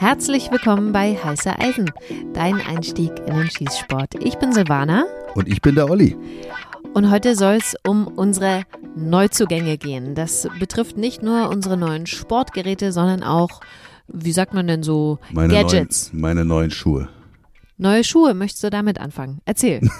Herzlich willkommen bei Heißer Eisen, dein Einstieg in den Schießsport. Ich bin Silvana. Und ich bin der Olli. Und heute soll es um unsere Neuzugänge gehen. Das betrifft nicht nur unsere neuen Sportgeräte, sondern auch, wie sagt man denn so, Meine Gadgets. Neuen, meine neuen Schuhe. Neue Schuhe, möchtest du damit anfangen? Erzähl.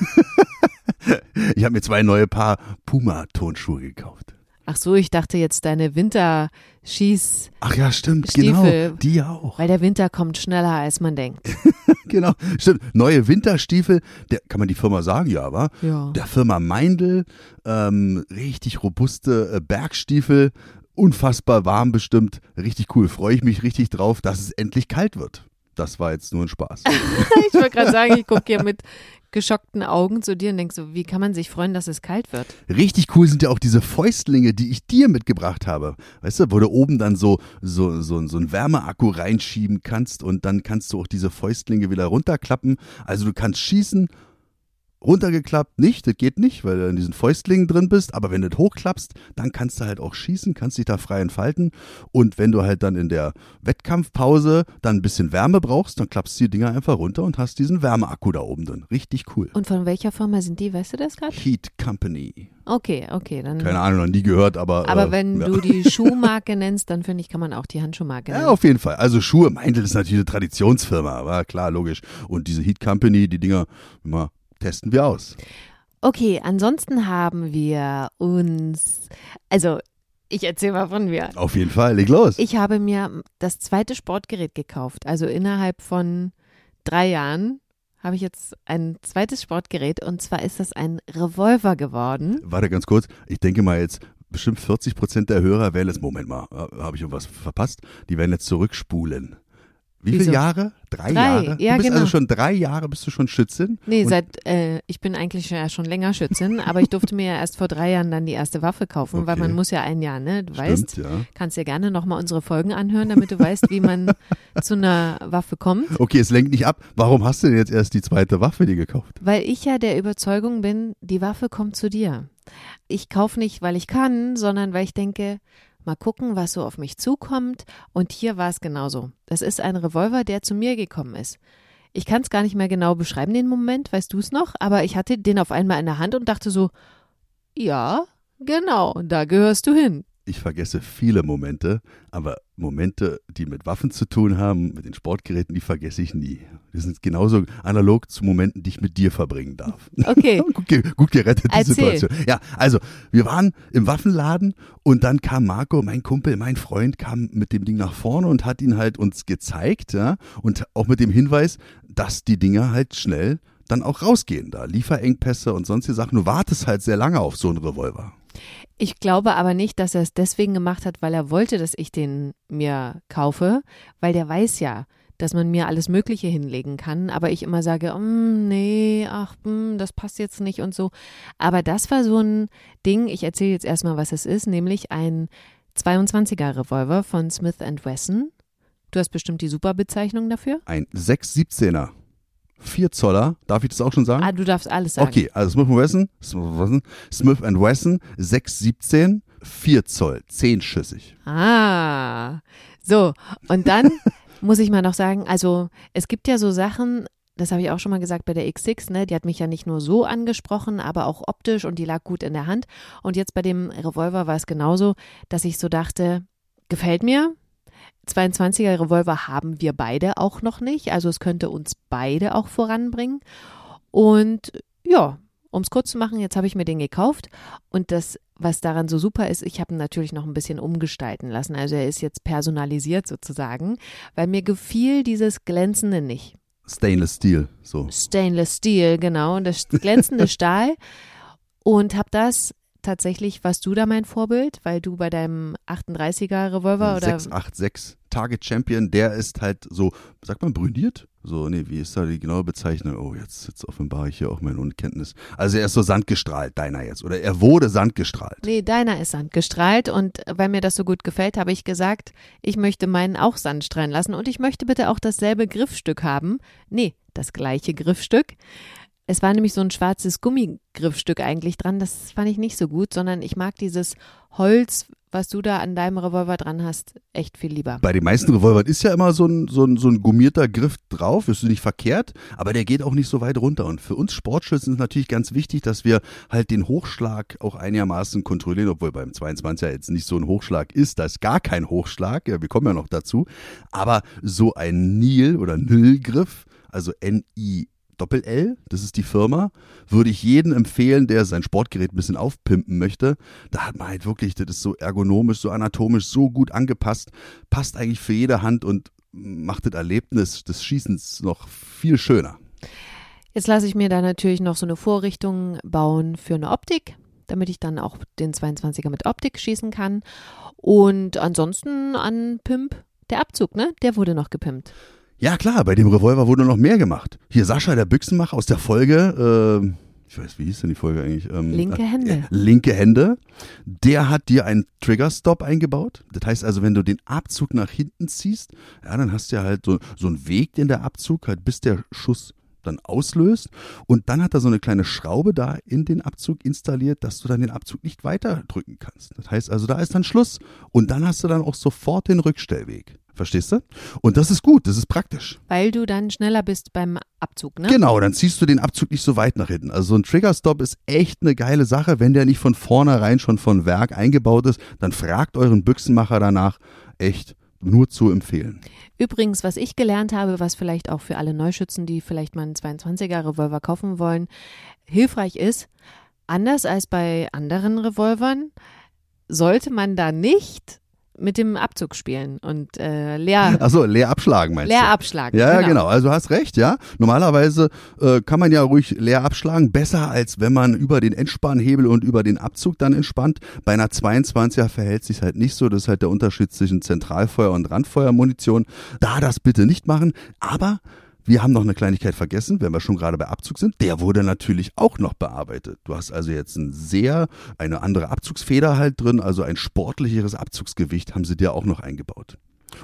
Ich habe mir zwei neue Paar Puma-Tonschuhe gekauft. Ach so, ich dachte jetzt deine Winterschieß, Ach ja, stimmt, Stiefel. genau. Die auch. weil der Winter kommt schneller als man denkt. Genau, stimmt. Neue Winterstiefel, der, kann man die Firma sagen, ja, wa? Ja. Der Firma Meindl, ähm, richtig robuste äh, Bergstiefel, unfassbar warm bestimmt, richtig cool. Freue ich mich richtig drauf, dass es endlich kalt wird. Das war jetzt nur ein Spaß. Ich wollte gerade sagen, ich gucke hier mit geschockten Augen zu dir und denke so, wie kann man sich freuen, dass es kalt wird? Richtig cool sind ja auch diese Fäustlinge, die ich dir mitgebracht habe. Weißt du, wo du oben dann so, so, so, so einen Wärmeakku reinschieben kannst und dann kannst du auch diese Fäustlinge wieder runterklappen. Also du kannst schießen, runtergeklappt nicht, das geht nicht, weil du in diesen Fäustlingen drin bist, aber wenn du das hochklappst, dann kannst du halt auch schießen, kannst dich da frei entfalten und wenn du halt dann in der Wettkampfpause dann ein bisschen Wärme brauchst, dann klappst du die Dinger einfach runter und hast diesen Wärmeakku da oben drin. Richtig cool. Und von welcher Firma sind die, weißt du das gerade? Heat Company. Okay, okay, dann. Keine Ahnung, noch nie gehört, aber. Aber äh, wenn ja. du die Schuhmarke nennst, dann finde ich, kann man auch die Handschuhmarke nennen. Ja, auf jeden Fall. Also Schuhe, Meindl ist natürlich eine Traditionsfirma, aber klar, logisch. Und diese Heat Company, die Dinger, immer testen wir aus. Okay, ansonsten haben wir uns, also ich erzähle mal von mir. Auf jeden Fall, leg los. Ich habe mir das zweite Sportgerät gekauft. Also innerhalb von drei Jahren habe ich jetzt ein zweites Sportgerät und zwar ist das ein Revolver geworden. Warte ganz kurz. Ich denke mal jetzt, bestimmt 40 Prozent der Hörer werden jetzt, Moment mal, habe ich irgendwas verpasst? Die werden jetzt zurückspulen. Wie Wieso? viele Jahre? Drei, Drei, Jahre? ja, du bist genau. also schon drei Jahre bist du schon Schützin? Nee, seit, äh, ich bin eigentlich ja schon länger Schützin, aber ich durfte mir ja erst vor drei Jahren dann die erste Waffe kaufen, weil Okay. man muss ja ein Jahr, ne? Du weißt, Stimmt, ja. kannst dir gerne nochmal unsere Folgen anhören, damit du weißt, wie man zu einer Waffe kommt. Okay, es lenkt nicht ab. Warum hast du denn jetzt erst die zweite Waffe dir gekauft? Weil ich ja der Überzeugung bin, die Waffe kommt zu dir. Ich kaufe nicht, weil ich kann, sondern weil ich denke, mal gucken, was so auf mich zukommt. Und hier war es genauso. Das ist ein Revolver, der zu mir gekommen ist. Ich kann es gar nicht mehr genau beschreiben, den Moment, weißt du es noch? Aber ich hatte den auf einmal in der Hand und dachte so, ja, genau, da gehörst du hin. Ich vergesse viele Momente, aber Momente, die mit Waffen zu tun haben, mit den Sportgeräten, die vergesse ich nie. Die sind genauso analog zu Momenten, die ich mit dir verbringen darf. Okay. gut, gut gerettet, die Erzähl. Situation. Ja, also, wir waren im Waffenladen und dann kam Marco, mein Kumpel, mein Freund, kam mit dem Ding nach vorne und hat ihn halt uns gezeigt, ja, und auch mit dem Hinweis, dass die Dinger halt schnell dann auch rausgehen da. Lieferengpässe und sonstige Sachen. Du wartest halt sehr lange auf so einen Revolver. Ich glaube aber nicht, dass er es deswegen gemacht hat, weil er wollte, dass ich den mir kaufe, weil der weiß ja, dass man mir alles Mögliche hinlegen kann, aber ich immer sage, mm, nee, ach, mm, das passt jetzt nicht und so. Aber das war so ein Ding, ich erzähle jetzt erstmal, was es ist, nämlich ein 22er Revolver von Smith Wesson. Du hast bestimmt die Superbezeichnung dafür. Ein 617er, 4 Zoller, darf ich das auch schon sagen? Ah, du darfst alles sagen. Okay, also Smith Wesson, Smith Wesson, Smith Wesson 617, 4 Zoll, 10 schüssig. Ah, so. Und dann muss ich mal noch sagen, also es gibt ja so Sachen, das habe ich auch schon mal gesagt bei der X6, ne? Die hat mich ja nicht nur so angesprochen, aber auch optisch und die lag gut in der Hand. Und jetzt bei dem Revolver war es genauso, dass ich so dachte, gefällt mir. 22er Revolver haben wir beide auch noch nicht, also es könnte uns beide auch voranbringen. Und ja, um es kurz zu machen, jetzt habe ich mir den gekauft und das, was daran so super ist, ich habe ihn natürlich noch ein bisschen umgestalten lassen. Also er ist jetzt personalisiert sozusagen, weil mir gefiel dieses Glänzende nicht. Stainless Steel, so. Stainless Steel, genau, das glänzende Stahl. Und habe das tatsächlich, warst du da mein Vorbild, weil du bei deinem 38er Revolver oder 686 Target Champion, der ist halt so, sagt man brüniert? So, nee, wie ist da die genaue Bezeichnung? Oh, jetzt, jetzt offenbare ich hier auch meine Unkenntnis. Also er ist so sandgestrahlt, deiner jetzt. Oder er wurde sandgestrahlt. Nee, deiner ist sandgestrahlt und weil mir das so gut gefällt, habe ich gesagt, ich möchte meinen auch sandstrahlen lassen und ich möchte bitte auch dasselbe Griffstück haben. Nee, das gleiche Griffstück. Es war nämlich so ein schwarzes Gummigriffstück eigentlich dran. Das fand ich nicht so gut, sondern ich mag dieses Holz, was du da an deinem Revolver dran hast, echt viel lieber. Bei den meisten Revolvern ist ja immer so ein, so ein, so ein gummierter Griff drauf, ist nicht verkehrt, aber der geht auch nicht so weit runter. Und für uns Sportschützen ist natürlich ganz wichtig, dass wir halt den Hochschlag auch einigermaßen kontrollieren, obwohl beim 22er jetzt nicht so ein Hochschlag ist, da ist gar kein Hochschlag, wir kommen ja noch dazu. Aber so ein Nil- oder Nil-Griff, also N-I Doppel-L, das ist die Firma, würde ich jedem empfehlen, der sein Sportgerät ein bisschen aufpimpen möchte. Da hat man halt wirklich, das ist so ergonomisch, so anatomisch, so gut angepasst, passt eigentlich für jede Hand und macht das Erlebnis des Schießens noch viel schöner. Jetzt lasse ich mir da natürlich noch so eine Vorrichtung bauen für eine Optik, damit ich dann auch den 22er mit Optik schießen kann. Und ansonsten an Pimp der Abzug, ne? Der wurde noch gepimpt. Ja, klar, bei dem Revolver wurde noch mehr gemacht. Hier Sascha, der Büchsenmacher aus der Folge, äh, ich weiß, wie hieß denn die Folge eigentlich? Ähm, linke Hände. Äh, linke Hände. Der hat dir einen Trigger-Stop eingebaut. Das heißt also, wenn du den Abzug nach hinten ziehst, ja, dann hast du ja halt so, so einen Weg in der Abzug, halt bis der Schuss dann auslöst. Und dann hat er so eine kleine Schraube da in den Abzug installiert, dass du dann den Abzug nicht weiter drücken kannst. Das heißt also, da ist dann Schluss. Und dann hast du dann auch sofort den Rückstellweg. Verstehst du? Und das ist gut, das ist praktisch. Weil du dann schneller bist beim Abzug, ne? Genau, dann ziehst du den Abzug nicht so weit nach hinten. Also so ein Trigger-Stop ist echt eine geile Sache. Wenn der nicht von vornherein schon von Werk eingebaut ist, dann fragt euren Büchsenmacher danach. Echt nur zu empfehlen. Übrigens, was ich gelernt habe, was vielleicht auch für alle Neuschützen, die vielleicht mal einen 22er Revolver kaufen wollen, hilfreich ist, anders als bei anderen Revolvern, sollte man da nicht mit dem Abzug spielen und äh, leer. Achso, leer abschlagen meinst leer du? Leer abschlagen. Ja, genau. genau. Also du hast recht, ja. Normalerweise äh, kann man ja ruhig leer abschlagen, besser als wenn man über den Entspannhebel und über den Abzug dann entspannt. Bei einer 22er verhält sich halt nicht so. Das ist halt der Unterschied zwischen Zentralfeuer und Randfeuermunition. Da das bitte nicht machen, aber wir haben noch eine Kleinigkeit vergessen, wenn wir schon gerade bei Abzug sind. Der wurde natürlich auch noch bearbeitet. Du hast also jetzt ein sehr, eine andere Abzugsfeder halt drin, also ein sportlicheres Abzugsgewicht haben sie dir auch noch eingebaut.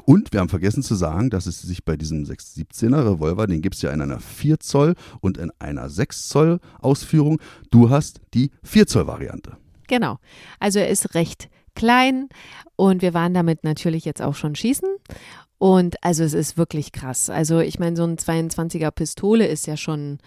Und wir haben vergessen zu sagen, dass es sich bei diesem 617er Revolver, den gibt es ja in einer 4 Zoll und in einer 6 Zoll Ausführung. Du hast die 4 Zoll Variante. Genau. Also er ist recht klein und wir waren damit natürlich jetzt auch schon schießen. Und also es ist wirklich krass. Also ich meine, so ein 22er Pistole ist ja schon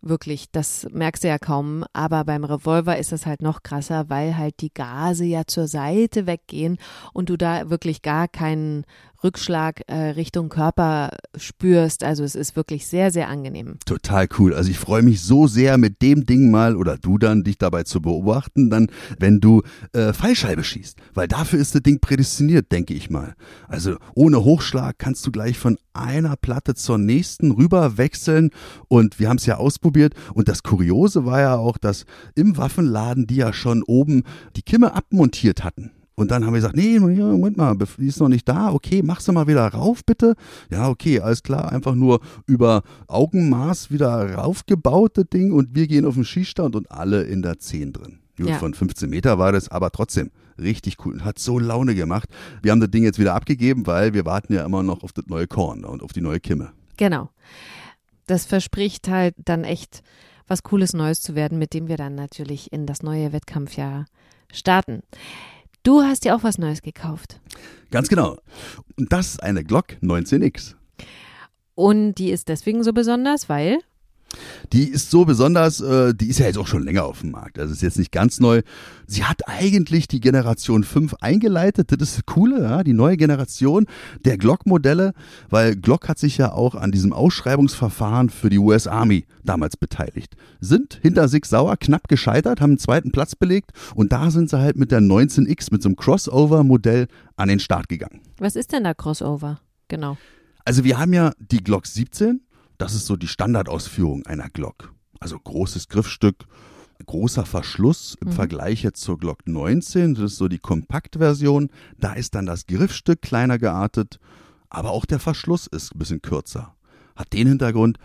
wirklich, das merkst du ja kaum, aber beim Revolver ist das halt noch krasser, weil halt die Gase ja zur Seite weggehen und du da wirklich gar keinen Rückschlag äh, Richtung Körper spürst. Also es ist wirklich sehr, sehr angenehm. Total cool. Also ich freue mich so sehr mit dem Ding mal oder du dann dich dabei zu beobachten, dann wenn du äh, Fallscheibe schießt, weil dafür ist das Ding prädestiniert, denke ich mal. Also ohne Hochschlag kannst du gleich von einer Platte zur nächsten rüber wechseln und wir haben es ja ausprobiert und das Kuriose war ja auch, dass im Waffenladen die ja schon oben die Kimme abmontiert hatten. Und dann haben wir gesagt, nee, Moment mal, die ist noch nicht da. Okay, mach sie mal wieder rauf, bitte. Ja, okay, alles klar. Einfach nur über Augenmaß wieder raufgebaut, das Ding. Und wir gehen auf den Schießstand und alle in der 10 drin. Gut, ja. von 15 Meter war das, aber trotzdem richtig cool. Hat so Laune gemacht. Wir haben das Ding jetzt wieder abgegeben, weil wir warten ja immer noch auf das neue Korn und auf die neue Kimme. Genau. Das verspricht halt dann echt was Cooles Neues zu werden, mit dem wir dann natürlich in das neue Wettkampfjahr starten. Du hast dir auch was Neues gekauft. Ganz genau. Und das ist eine Glock 19X. Und die ist deswegen so besonders, weil? Die ist so besonders, äh, die ist ja jetzt auch schon länger auf dem Markt. Also ist jetzt nicht ganz neu. Sie hat eigentlich die Generation 5 eingeleitet. Das ist das Coole, ja, die neue Generation der Glock-Modelle, weil Glock hat sich ja auch an diesem Ausschreibungsverfahren für die US Army damals beteiligt. Sind hinter Sig Sauer knapp gescheitert, haben einen zweiten Platz belegt und da sind sie halt mit der 19X, mit so einem Crossover-Modell an den Start gegangen. Was ist denn da Crossover? Genau. Also wir haben ja die Glock 17, das ist so die Standardausführung einer Glock. Also großes Griffstück, großer Verschluss im mhm. Vergleich jetzt zur Glock 19. Das ist so die Kompaktversion. Da ist dann das Griffstück kleiner geartet, aber auch der Verschluss ist ein bisschen kürzer. Hat den Hintergrund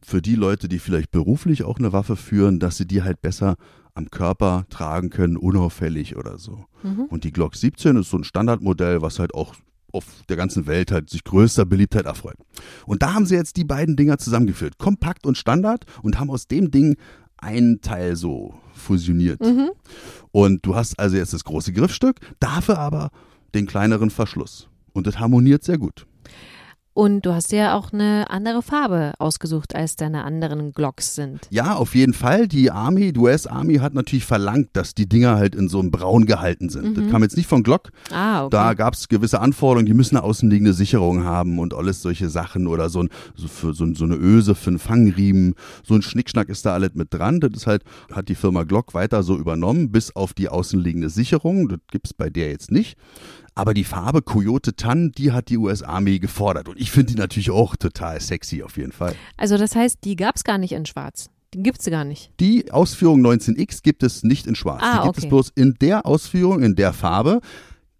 für die Leute, die vielleicht beruflich auch eine Waffe führen, dass sie die halt besser am Körper tragen können, unauffällig oder so. Mhm. Und die Glock 17 ist so ein Standardmodell, was halt auch auf der ganzen Welt halt sich größter Beliebtheit erfreut. Und da haben sie jetzt die beiden Dinger zusammengeführt, Kompakt und Standard, und haben aus dem Ding einen Teil so fusioniert. Mhm. Und du hast also jetzt das große Griffstück, dafür aber den kleineren Verschluss. Und das harmoniert sehr gut. Und du hast ja auch eine andere Farbe ausgesucht, als deine anderen Glocks sind. Ja, auf jeden Fall. Die Army, die US Army hat natürlich verlangt, dass die Dinger halt in so einem Braun gehalten sind. Das kam jetzt nicht von Glock. Ah, okay. Da gab es gewisse Anforderungen, die müssen eine außenliegende Sicherung haben und alles solche Sachen oder so, ein, so, für, so, so eine Öse für einen Fangriemen. So ein Schnickschnack ist da alles mit dran. Das ist halt, hat die Firma Glock weiter so übernommen, bis auf die außenliegende Sicherung. Das gibt's bei der jetzt nicht. Aber die Farbe Coyote Tan, die hat die US Army gefordert. Und ich finde die natürlich auch total sexy auf jeden Fall. Also das heißt, die gab es gar nicht in Schwarz. Die gibt's gar nicht. Die Ausführung 19X gibt es nicht in Schwarz. Ah, die gibt okay. es bloß in der Ausführung, in der Farbe.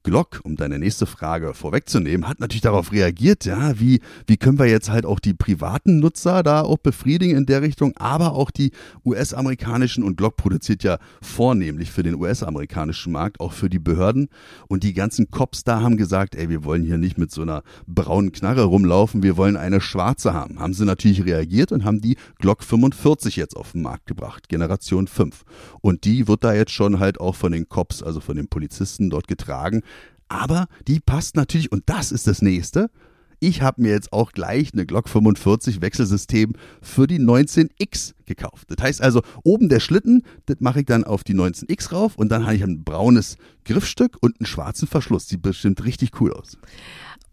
Glock, um deine nächste Frage vorwegzunehmen, hat natürlich darauf reagiert, ja, wie, wie können wir jetzt halt auch die privaten Nutzer da auch befriedigen in der Richtung, aber auch die US-amerikanischen und Glock produziert ja vornehmlich für den US-amerikanischen Markt, auch für die Behörden und die ganzen Cops da haben gesagt, ey, wir wollen hier nicht mit so einer braunen Knarre rumlaufen, wir wollen eine schwarze haben. Haben sie natürlich reagiert und haben die Glock 45 jetzt auf den Markt gebracht, Generation 5. Und die wird da jetzt schon halt auch von den Cops, also von den Polizisten dort getragen. Aber die passt natürlich, und das ist das nächste. Ich habe mir jetzt auch gleich eine Glock 45 Wechselsystem für die 19X gekauft. Das heißt also, oben der Schlitten, das mache ich dann auf die 19X rauf und dann habe ich ein braunes Griffstück und einen schwarzen Verschluss. Sieht bestimmt richtig cool aus.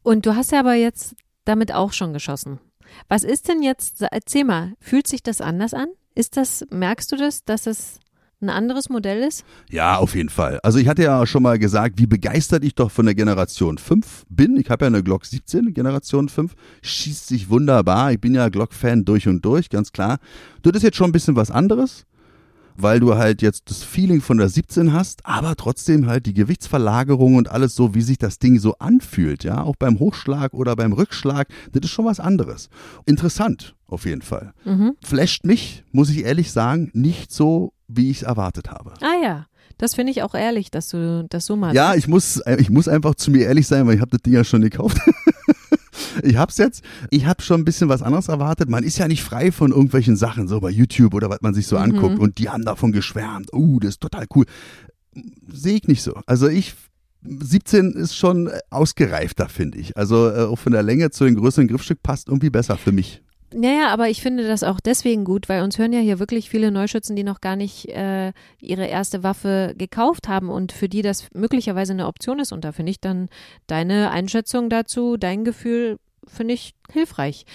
Und du hast ja aber jetzt damit auch schon geschossen. Was ist denn jetzt, erzähl mal, fühlt sich das anders an? Ist das, merkst du das, dass es ein anderes Modell ist? Ja, auf jeden Fall. Also ich hatte ja schon mal gesagt, wie begeistert ich doch von der Generation 5 bin. Ich habe ja eine Glock 17, Generation 5, schießt sich wunderbar. Ich bin ja Glock-Fan durch und durch, ganz klar. Das ist jetzt schon ein bisschen was anderes, weil du halt jetzt das Feeling von der 17 hast, aber trotzdem halt die Gewichtsverlagerung und alles so, wie sich das Ding so anfühlt, ja, auch beim Hochschlag oder beim Rückschlag, das ist schon was anderes. Interessant, auf jeden Fall. Mhm. Flasht mich, muss ich ehrlich sagen, nicht so, wie ich es erwartet habe. Ah ja, das finde ich auch ehrlich, dass du das so machst. Ja, ich muss, ich muss einfach zu mir ehrlich sein, weil ich habe das Ding ja schon gekauft. Ich hab's jetzt. Ich habe schon ein bisschen was anderes erwartet. Man ist ja nicht frei von irgendwelchen Sachen, so bei YouTube oder was man sich so Mhm. anguckt. Und die haben davon geschwärmt. Uh, das ist total cool. Sehe ich nicht so. Also ich 17 ist schon äh, ausgereifter, finde ich. Also äh, auch von der Länge zu den größeren Griffstück passt irgendwie besser für mich. Naja, aber ich finde das auch deswegen gut, weil uns hören ja hier wirklich viele Neuschützen, die noch gar nicht äh, ihre erste Waffe gekauft haben und für die das möglicherweise eine Option ist. Und da finde ich dann deine Einschätzung dazu, dein Gefühl, finde ich hilfreich.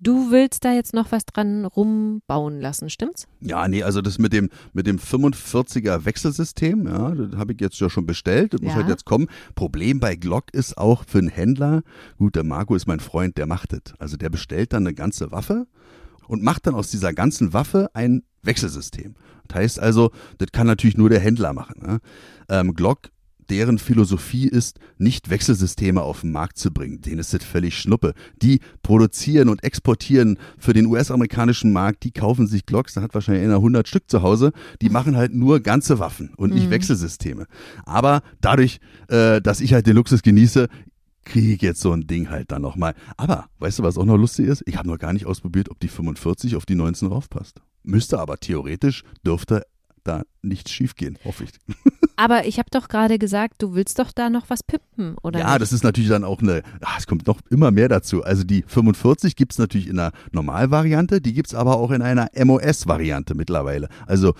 Du willst da jetzt noch was dran rumbauen lassen, stimmt's? Ja, nee, also das mit dem, mit dem 45er Wechselsystem, ja, das habe ich jetzt ja schon bestellt, das muss Ja. halt jetzt kommen. Problem bei Glock ist auch für einen Händler, gut, der Marco ist mein Freund, der macht das. Also der bestellt dann eine ganze Waffe und macht dann aus dieser ganzen Waffe ein Wechselsystem. Das heißt also, das kann natürlich nur der Händler machen. Ne? Ähm, Glock deren Philosophie ist, nicht Wechselsysteme auf den Markt zu bringen. Denen ist das völlig Schnuppe. Die produzieren und exportieren für den US-amerikanischen Markt, die kaufen sich Glocks, da hat wahrscheinlich einer 100 Stück zu Hause, die machen halt nur ganze Waffen und nicht Wechselsysteme. Aber dadurch, äh, dass ich halt den Luxus genieße, kriege ich jetzt so ein Ding halt dann nochmal. Aber, weißt du, was auch noch lustig ist? Ich habe noch gar nicht ausprobiert, ob die 45 auf die 19 raufpasst. Müsste aber theoretisch, dürfte da nichts schiefgehen, hoffe ich. Aber ich habe doch gerade gesagt, du willst doch da noch was pimpen, oder? Ja, nicht? das ist natürlich dann auch eine, ah, es kommt noch immer mehr dazu. Also die 45 gibt's natürlich in einer Normalvariante, die gibt's aber auch in einer MOS-Variante mittlerweile. Also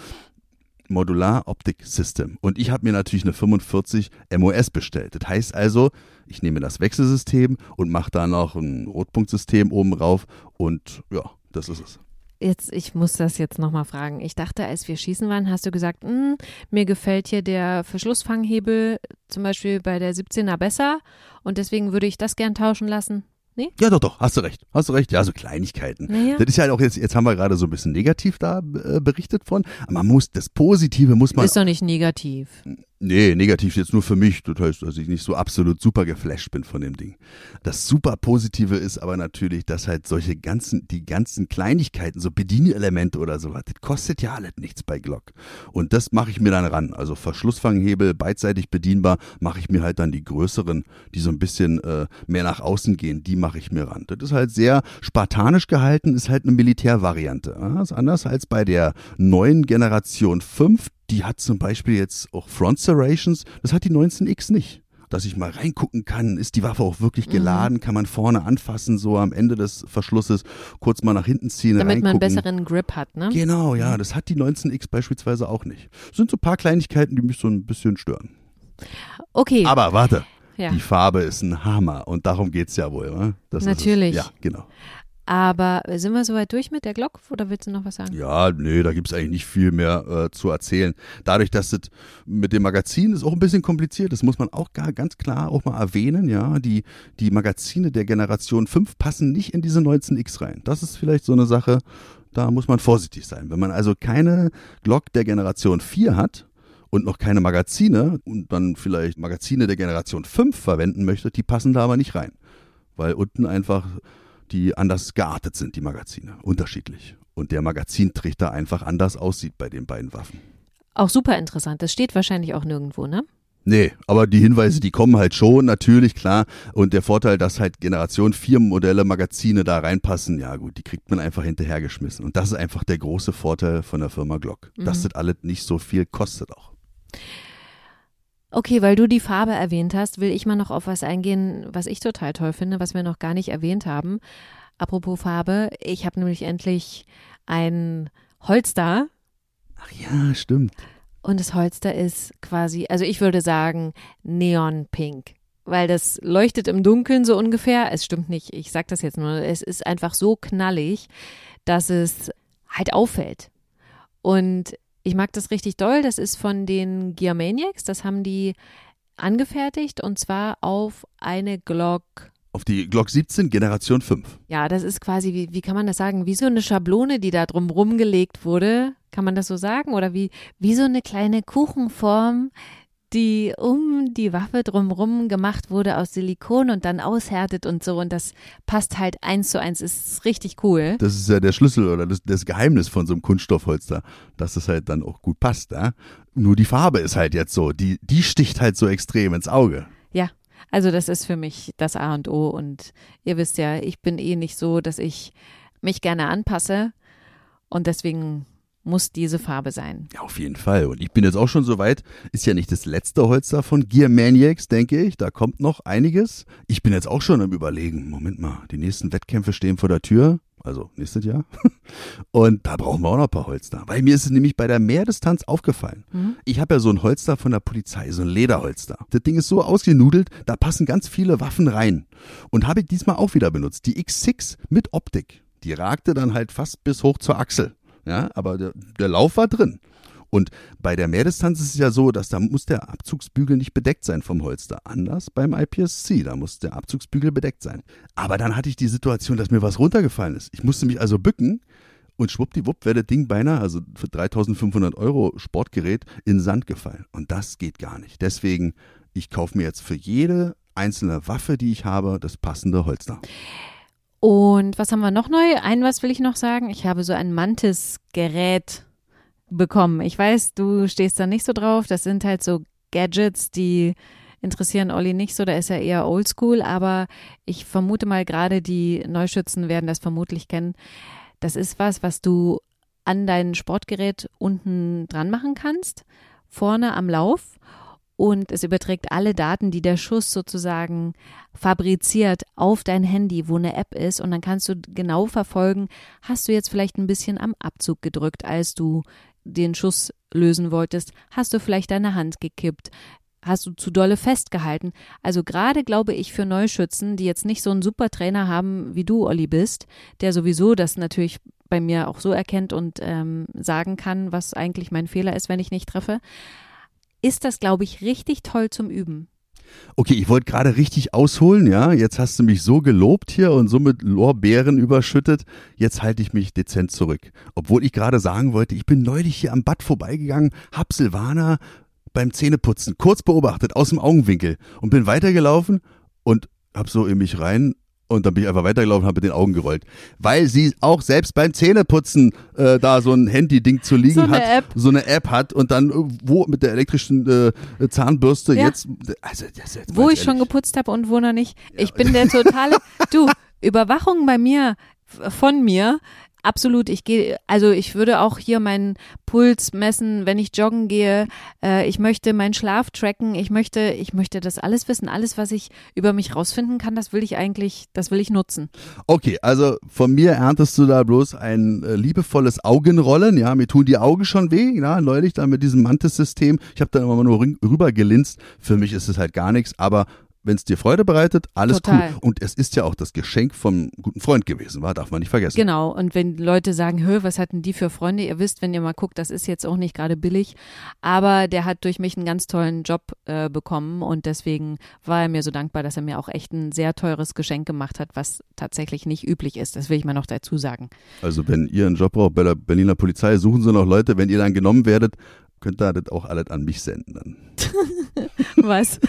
Modular Optic System. Und ich habe mir natürlich eine 45 MOS bestellt. Das heißt also, ich nehme das Wechselsystem und mache da noch ein Rotpunktsystem oben rauf und ja, das ist es. Jetzt, ich muss das jetzt nochmal fragen. Ich dachte, als wir schießen waren, hast du gesagt, "Hm, mir gefällt hier der Verschlussfanghebel zum Beispiel bei der 17er besser und deswegen würde ich das gern tauschen lassen. Nee? Ja, doch, doch, hast du recht. Hast du recht. Ja, so Kleinigkeiten. Naja. Das ist ja halt auch jetzt, jetzt haben wir gerade so ein bisschen negativ da äh, berichtet von. Aber man muss, das Positive muss man Ist doch nicht negativ. Nee, negativ jetzt nur für mich. Das heißt, dass ich nicht so absolut super geflasht bin von dem Ding. Das super Positive ist aber natürlich, dass halt solche ganzen, die ganzen Kleinigkeiten, so Bedienelemente oder sowas, das kostet ja alles nichts bei Glock. Und das mache ich mir dann ran. Also Verschlussfanghebel, beidseitig bedienbar, mache ich mir halt dann die größeren, die so ein bisschen äh, mehr nach außen gehen, die mache ich mir ran. Das ist halt sehr spartanisch gehalten, ist halt eine Militärvariante. Das ist anders als bei der neuen Generation 5, die hat zum Beispiel jetzt auch Front Serrations, das hat die 19X nicht. Dass ich mal reingucken kann, ist die Waffe auch wirklich mhm. geladen, mhm. kann man vorne anfassen, so am Ende des Verschlusses kurz mal nach hinten ziehen, Damit man einen besseren Grip hat, ne? Genau, ja, das hat die 19X beispielsweise auch nicht. Das sind so ein paar Kleinigkeiten, die mich so ein bisschen stören. Okay. Aber warte, ja. die Farbe ist ein Hammer und darum geht es ja wohl. Ne? Natürlich. Ja, genau. Aber sind wir soweit durch mit der Glock oder willst du noch was sagen? Ja, nee, da gibt es eigentlich nicht viel mehr äh, zu erzählen. Dadurch, dass das mit dem Magazin ist auch ein bisschen kompliziert, das muss man auch gar ganz klar auch mal erwähnen, ja. Die, die Magazine der Generation 5 passen nicht in diese 19X rein. Das ist vielleicht so eine Sache, da muss man vorsichtig sein. Wenn man also keine Glock der Generation 4 hat, und noch keine Magazine und dann vielleicht Magazine der Generation 5 verwenden möchte, die passen da aber nicht rein. Weil unten einfach die anders geartet sind, die Magazine. Unterschiedlich. Und der Magazintrichter einfach anders aussieht bei den beiden Waffen. Auch super interessant. Das steht wahrscheinlich auch nirgendwo, ne? Nee, aber die Hinweise, die kommen halt schon, natürlich, klar. Und der Vorteil, dass halt Generation 4 Modelle Magazine da reinpassen, ja gut, die kriegt man einfach hinterhergeschmissen. Und das ist einfach der große Vorteil von der Firma Glock. Mhm. Dass das alles nicht so viel kostet auch. Okay, weil du die Farbe erwähnt hast, will ich mal noch auf was eingehen, was ich total toll finde, was wir noch gar nicht erwähnt haben. Apropos Farbe, ich habe nämlich endlich ein Holster. Ach ja, stimmt. Und das Holster ist quasi, also ich würde sagen, neonpink. Weil das leuchtet im Dunkeln so ungefähr. Es stimmt nicht, ich sage das jetzt nur. Es ist einfach so knallig, dass es halt auffällt. Und ich mag das richtig doll. Das ist von den Gearmaniacs. Das haben die angefertigt und zwar auf eine Glock. Auf die Glock 17 Generation 5. Ja, das ist quasi, wie, wie kann man das sagen, wie so eine Schablone, die da drum rumgelegt wurde. Kann man das so sagen? Oder wie, wie so eine kleine Kuchenform, die um die Waffe drumrum gemacht wurde aus Silikon und dann aushärtet und so. Und das passt halt eins zu eins. Ist richtig cool. Das ist ja der Schlüssel oder das, das Geheimnis von so einem Kunststoffholster, dass es halt dann auch gut passt. Ja? Nur die Farbe ist halt jetzt so, die, die sticht halt so extrem ins Auge. Ja, also das ist für mich das A und O. Und ihr wisst ja, ich bin eh nicht so, dass ich mich gerne anpasse. Und deswegen muss diese Farbe sein. Ja, auf jeden Fall. Und ich bin jetzt auch schon so weit, ist ja nicht das letzte Holster von Gear Maniacs, denke ich. Da kommt noch einiges. Ich bin jetzt auch schon am Überlegen, Moment mal, die nächsten Wettkämpfe stehen vor der Tür. Also nächstes Jahr. Und da brauchen wir auch noch ein paar Holster. Weil mir ist es nämlich bei der Mehrdistanz aufgefallen. Mhm. Ich habe ja so ein Holster von der Polizei, so ein Lederholster. Das Ding ist so ausgenudelt, da passen ganz viele Waffen rein. Und habe ich diesmal auch wieder benutzt. Die X6 mit Optik. Die ragte dann halt fast bis hoch zur Achsel. Ja, aber der, der Lauf war drin. Und bei der Mehrdistanz ist es ja so, dass da muss der Abzugsbügel nicht bedeckt sein vom Holster. Anders beim IPSC, da muss der Abzugsbügel bedeckt sein. Aber dann hatte ich die Situation, dass mir was runtergefallen ist. Ich musste mich also bücken und schwuppdiwupp wäre das Ding beinahe, also für 3500 Euro Sportgerät, in Sand gefallen. Und das geht gar nicht. Deswegen, ich kaufe mir jetzt für jede einzelne Waffe, die ich habe, das passende Holster. Und was haben wir noch neu? Ein was will ich noch sagen. Ich habe so ein Mantis-Gerät bekommen. Ich weiß, du stehst da nicht so drauf. Das sind halt so Gadgets, die interessieren Olli nicht so. Da ist er eher oldschool. Aber ich vermute mal, gerade die Neuschützen werden das vermutlich kennen. Das ist was, was du an dein Sportgerät unten dran machen kannst, vorne am Lauf und es überträgt alle Daten, die der Schuss sozusagen fabriziert auf dein Handy, wo eine App ist. Und dann kannst du genau verfolgen, hast du jetzt vielleicht ein bisschen am Abzug gedrückt, als du den Schuss lösen wolltest, hast du vielleicht deine Hand gekippt, hast du zu dolle festgehalten. Also gerade glaube ich für Neuschützen, die jetzt nicht so einen super Trainer haben, wie du, Olli, bist, der sowieso das natürlich bei mir auch so erkennt und ähm, sagen kann, was eigentlich mein Fehler ist, wenn ich nicht treffe, ist das, glaube ich, richtig toll zum Üben. Okay, ich wollte gerade richtig ausholen, ja. Jetzt hast du mich so gelobt hier und so mit Lorbeeren überschüttet. Jetzt halte ich mich dezent zurück. Obwohl ich gerade sagen wollte, ich bin neulich hier am Bad vorbeigegangen, hab Silvana beim Zähneputzen kurz beobachtet aus dem Augenwinkel und bin weitergelaufen und hab so in mich rein und dann bin ich einfach weitergelaufen und habe mit den Augen gerollt. Weil sie auch selbst beim Zähneputzen äh, da so ein Handy-Ding zu liegen So hat, App. so eine App hat und dann wo mit der elektrischen äh, Zahnbürste Ja. jetzt, also das jetzt wo ich schon ehrlich. geputzt habe und wo noch nicht. Ich bin der totale, du, Überwachung bei mir, von mir, absolut. Ich gehe, also ich würde auch hier meinen Puls messen, wenn ich joggen gehe. Äh, ich möchte meinen Schlaf tracken. Ich möchte, ich möchte das alles wissen. Alles, was ich über mich rausfinden kann, das will ich eigentlich, das will ich nutzen. Okay, also von mir erntest du da bloß ein äh, liebevolles Augenrollen. Ja, mir tun die Augen schon weh. Ja, neulich da mit diesem Mantis-System. Ich habe dann immer nur rüber gelinst. Für mich ist es halt gar nichts, aber wenn es dir Freude bereitet, alles Total. cool. Und es ist ja auch das Geschenk vom guten Freund gewesen, war, darf man nicht vergessen. Genau, und wenn Leute sagen, hö, was hatten die für Freunde? Ihr wisst, wenn ihr mal guckt, das ist jetzt auch nicht gerade billig, aber der hat durch mich einen ganz tollen Job äh, bekommen und deswegen war er mir so dankbar, dass er mir auch echt ein sehr teures Geschenk gemacht hat, was tatsächlich nicht üblich ist. Das will ich mal noch dazu sagen. Also wenn ihr einen Job braucht bei der Berliner Polizei, suchen sie noch Leute. Wenn ihr dann genommen werdet, könnt ihr das auch alles an mich senden. Dann. Was?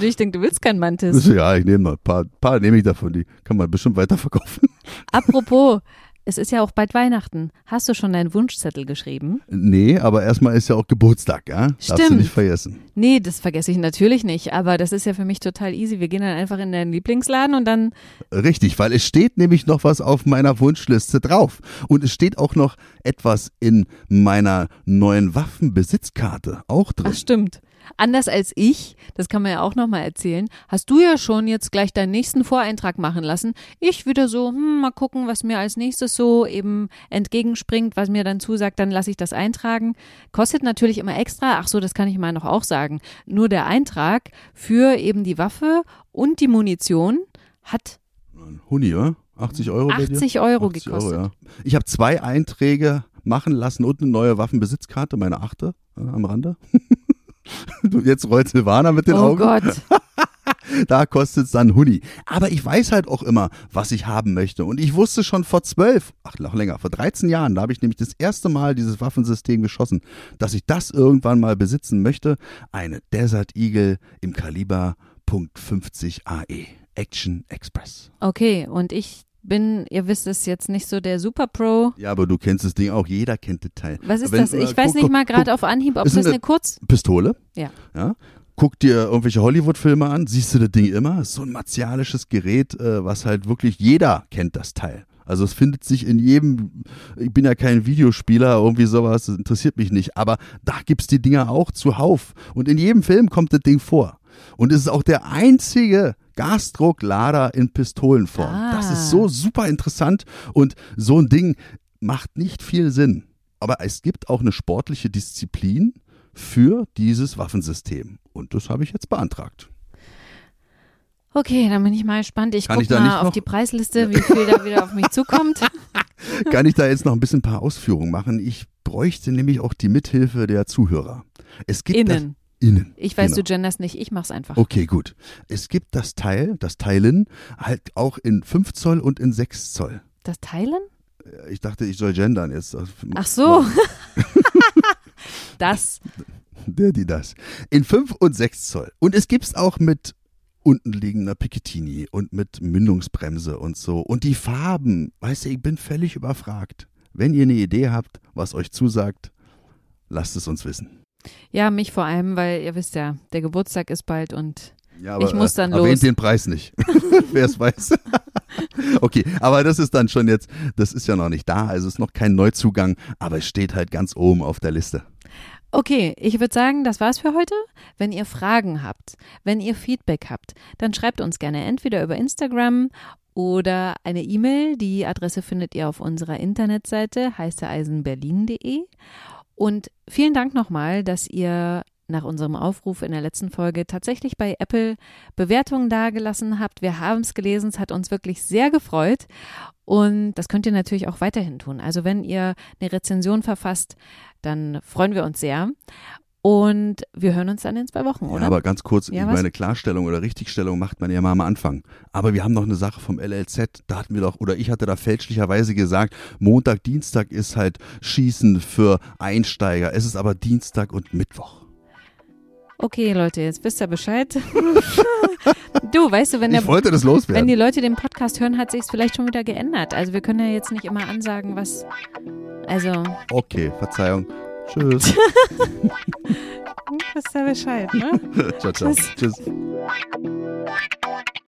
Ich denke, du willst kein Mantis. Ja, ich nehme noch ein paar, paar nehme ich davon. Die kann man bestimmt weiterverkaufen. Apropos, es ist ja auch bald Weihnachten. Hast du schon deinen Wunschzettel geschrieben? Nee, aber erstmal ist ja auch Geburtstag, ja? Darfst du Stimmt. nicht vergessen. Nee, das vergesse ich natürlich nicht, aber das ist ja für mich total easy. Wir gehen dann einfach in deinen Lieblingsladen und dann Richtig, weil es steht nämlich noch was auf meiner Wunschliste drauf. Und es steht auch noch etwas in meiner neuen Waffenbesitzkarte auch drin. Ach stimmt. Anders als ich, das kann man ja auch nochmal erzählen, hast du ja schon jetzt gleich deinen nächsten Voreintrag machen lassen. Ich wieder so, hm, mal gucken, was mir als nächstes so eben entgegenspringt, was mir dann zusagt, dann lasse ich das eintragen. Kostet natürlich immer extra. Ach so, das kann ich mal noch auch sagen. Nur der Eintrag für eben die Waffe und die Munition hat Huni, oder? 80 Euro bei dir? 80 Euro 80 gekostet. ja. Ich habe zwei Einträge machen lassen und eine neue Waffenbesitzkarte, meine achte äh, am Rande. Jetzt rollt Silvana mit den oh Augen. Gott. Da kostet es dann Huni. Aber ich weiß halt auch immer, was ich haben möchte. Und ich wusste schon vor zwölf, ach noch länger, vor 13 Jahren, da habe ich nämlich das erste Mal dieses Waffensystem geschossen, dass ich das irgendwann mal besitzen möchte. Eine Desert Eagle im Kaliber .50 AE. Action Express. Okay, und ich bin, ihr wisst es jetzt nicht so der Super Pro. Ja, aber du kennst das Ding auch, jeder kennt das Teil. Was ist Wenn- das? Ich äh, weiß guck, nicht mal gerade auf Anhieb, ob ist das eine- eine Kurz. Pistole. Ja. ja. Guck dir irgendwelche Hollywood-Filme an, siehst du das Ding immer. Ist so ein martialisches Gerät, äh, was halt wirklich jeder kennt, das Teil. Also es findet sich in jedem, ich bin ja kein Videospieler, irgendwie sowas, das interessiert mich nicht, aber da gibt's die Dinger auch zuhauf. Und in jedem Film kommt das Ding vor. Und es ist auch der einzige Gasdrucklader in Pistolenform. Ah. Das ist so super interessant und so ein Ding macht nicht viel Sinn. Aber es gibt auch eine sportliche Disziplin für dieses Waffensystem. Und das habe ich jetzt beantragt. Okay, dann bin ich mal gespannt. Ich Kann guck ich da mal auf die Preisliste, wie viel da wieder auf mich zukommt. Kann ich da jetzt noch ein bisschen ein paar Ausführungen machen? Ich bräuchte nämlich auch die Mithilfe der Zuhörer. Es gibt Innen. Innen. Ich weiß, genau. du genders nicht, ich mach's einfach. Okay, gut. Es gibt das Teil, das Teilen, halt auch in 5 Zoll und in 6 Zoll. Das Teilen? Ich dachte, ich soll gendern jetzt. Ach so. das. Der, die das. In 5 und 6 Zoll. Und es gibt's auch mit unten liegender Picatinny und mit Mündungsbremse und so. Und die Farben, weißt du, ich bin völlig überfragt. Wenn ihr eine Idee habt, was euch zusagt, lasst es uns wissen. Ja, mich vor allem, weil ihr wisst ja, der Geburtstag ist bald und Ja, Ich muss dann äh, erwähnt los. den Preis nicht, wer es weiß. okay, aber das ist dann schon jetzt, das ist ja noch nicht da, also ist noch kein Neuzugang, aber es steht halt ganz oben auf der Liste. Okay, ich würde sagen, das war's für heute. Wenn ihr Fragen habt, wenn ihr Feedback habt, dann schreibt uns gerne entweder über Instagram oder eine E-Mail. Die Adresse findet ihr auf unserer Internetseite heißeeisenberlin.de. Und vielen Dank nochmal, dass ihr nach unserem Aufruf in der letzten Folge tatsächlich bei Apple Bewertungen dagelassen habt. Wir haben es gelesen, es hat uns wirklich sehr gefreut. Und das könnt ihr natürlich auch weiterhin tun. Also wenn ihr eine Rezension verfasst, dann freuen wir uns sehr. Und wir hören uns dann in zwei Wochen, Ja, oder? aber ganz kurz, Ja, ich was? meine Klarstellung oder Richtigstellung macht man ja mal am Anfang. Aber wir haben noch eine Sache vom LLZ, da hatten wir doch, oder ich hatte da fälschlicherweise gesagt, Montag, Dienstag ist halt Schießen für Einsteiger. Es ist aber Dienstag und Mittwoch. Okay, Leute, jetzt wisst ihr Bescheid. du, weißt du, wenn, der, Ich wollte das wenn loswerden. die Leute den Podcast hören, hat sich vielleicht schon wieder geändert. Also wir können ja jetzt nicht immer ansagen, was. Also, Okay, Verzeihung. Tschüss. wisst ihr Bescheid, ne? ciao, ciao. Tschüss. Tschüss.